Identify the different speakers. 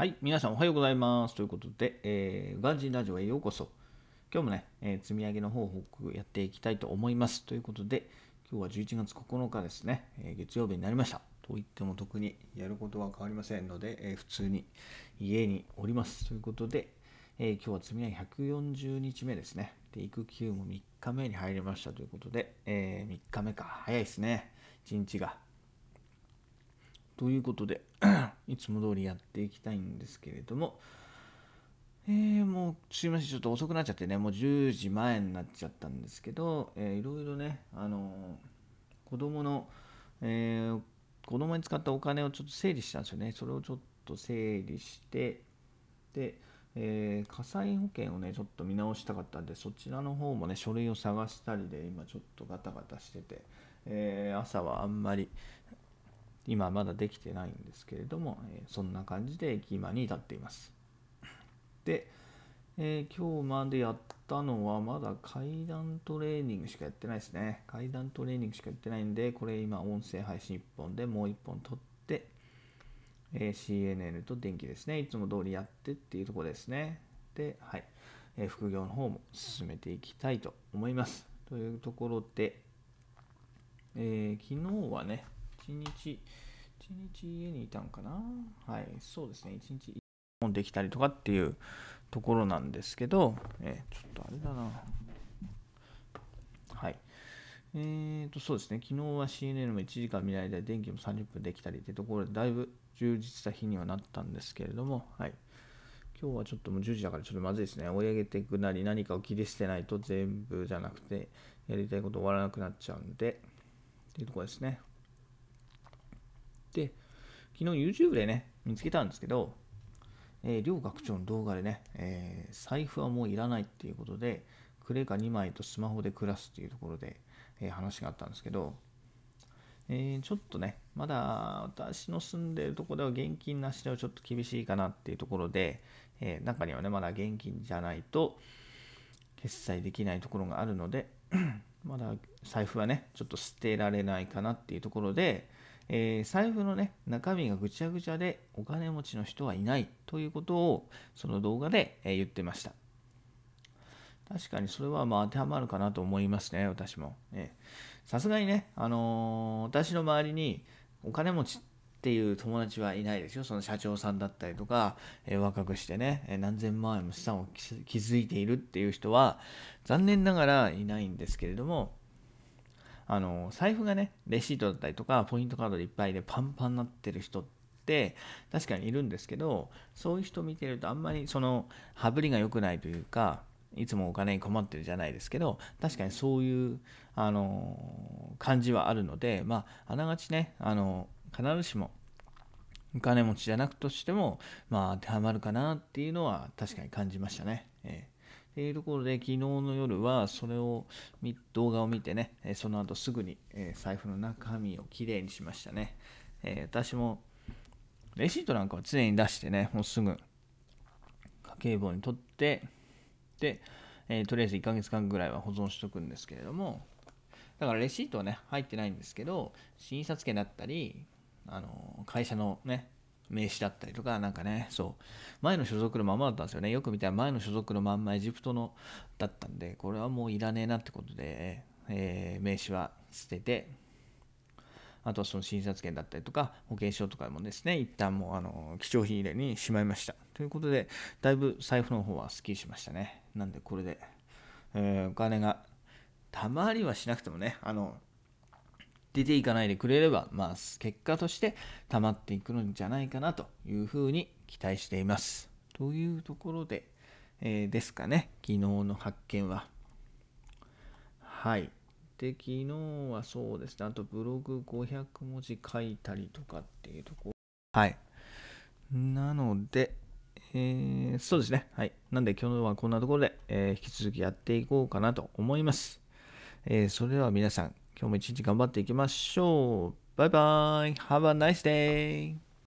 Speaker 1: はい、皆さんおはようございます。ということで、えー、ガンジンラジオへようこそ。今日もね、えー積み上げの方法やっていきたいと思います。ということで、今日は11月9日ですね、えー月曜日になりました。と言っても特にやることは変わりませんので、えー普通に家におります。ということで、えー今日は積み上げ140日目ですね。で、育休も3日目に入りましたということで、え3日目か、早いですね、1日が。ということで、いつも通りやっていきたいんですけれども、えーもうすいません、ちょっと遅くなっちゃってね、もう10時前になっちゃったんですけど、えーいろいろね、あのー子供の、えー子供に使ったお金をちょっと整理したんですよね。それをちょっと整理して、で、えー火災保険をね、ちょっと見直したかったんで、そちらの方もね、書類を探したりで、今ちょっとガタガタしてて、えー朝はあんまり、今まだできてないんですけれども、えそんな感じで今に至っています。で、えー今日までやったのはまだ階段トレーニングしかやってないですね。階段トレーニングしかやってないんで、これ今音声配信1本でもう1本撮って、えー CNN と電気ですね。いつも通りやってっていうところですね。で、はい。えー副業の方も進めていきたいと思います。というところで、え昨日はね、一日、一日家にいたんかな？はい、そうですね、一日本できたりとかっていうところなんですけど、えーちょっとあれだな。はい。えーと、そうですね、昨日は CNN も1時間見ないで、電気も30分できたりってところで、だいぶ充実した日にはなったんですけれども、はい。今日はちょっともう10時だからちょっとまずいですね。追い上げていくなり何かを切り捨てないと全部じゃなくてやりたいこと終わらなくなっちゃうんで、っていうところですね。で、昨日 YouTube でね、見つけたんですけど、えー両学長の動画でね、えー財布はもういらないっていうことで、クレカ2枚とスマホで暮らすっていうところで、えー話があったんですけど、えーちょっとね、まだ私の住んでるところでは現金なしではちょっと厳しいかなっていうところで、えー中にはね、まだ現金じゃないと決済できないところがあるので、まだ財布はね、ちょっと捨てられないかなっていうところで、えー財布のね、中身がぐちゃぐちゃでお金持ちの人はいないということをその動画で、え言ってました。確かにそれはまあ当てはまるかなと思いますね、私も。さすがにね、あのー私の周りにお金持ちっていう友達はいないですよ。その社長さんだったりとか、えー若くしてね、え何千万円も資産を築いているっていう人は、残念ながらいないんですけれども、あの財布がね、レシートだったりとか、ポイントカードでいっぱいでパンパンになってる人って確かにいるんですけど、そういう人見てるとあんまりその羽振りが良くないというか、いつもお金に困ってるじゃないですけど、確かにそういう、あの感じはあるので、まあ、あながちね、あの必ずしもお金持ちじゃなくとしても、まあ、当てはまるかなっていうのは確かに感じましたね。えーていうところで、昨日の夜はそれを動画を見てね、その後すぐに、財布の中身をきれいにしましたね。え私もレシートなんかは常に出してね、もうすぐ家計簿に取って、で、えとりあえず1ヶ月間ぐらいは保存しとくんですけれども、だからレシートはね、入ってないんですけど、診察券だったり、あの会社のね、名刺だったりとか、なんかね、そう、前の所属のままだったんですよね。よく見たら前の所属のまんまエジプトのだったんで、これはもういらねえなってことで、えー名刺は捨てて、あとはその診察券だったりとか、保険証とかもですね、一旦もうあの貴重品入れにしまいました。ということで、だいぶ財布の方はスッキリしましたね。なんでこれで、えーお金がたまりはしなくてもね、あの、出ていかないでくれれば、まあ、結果として溜まっていくのじゃないかなというふうに期待しています。というところで、えーですかね、昨日の発見は。はい。で、昨日はそうですね、あとブログ500文字書いたりとかっていうところ。はい。なので、えーそうですね。はい。なんで今日はこんなところで、えー引き続きやっていこうかなと思います。えーそれでは皆さん、今日も一日頑張っていきましょう。バイバイ。Have a nice day.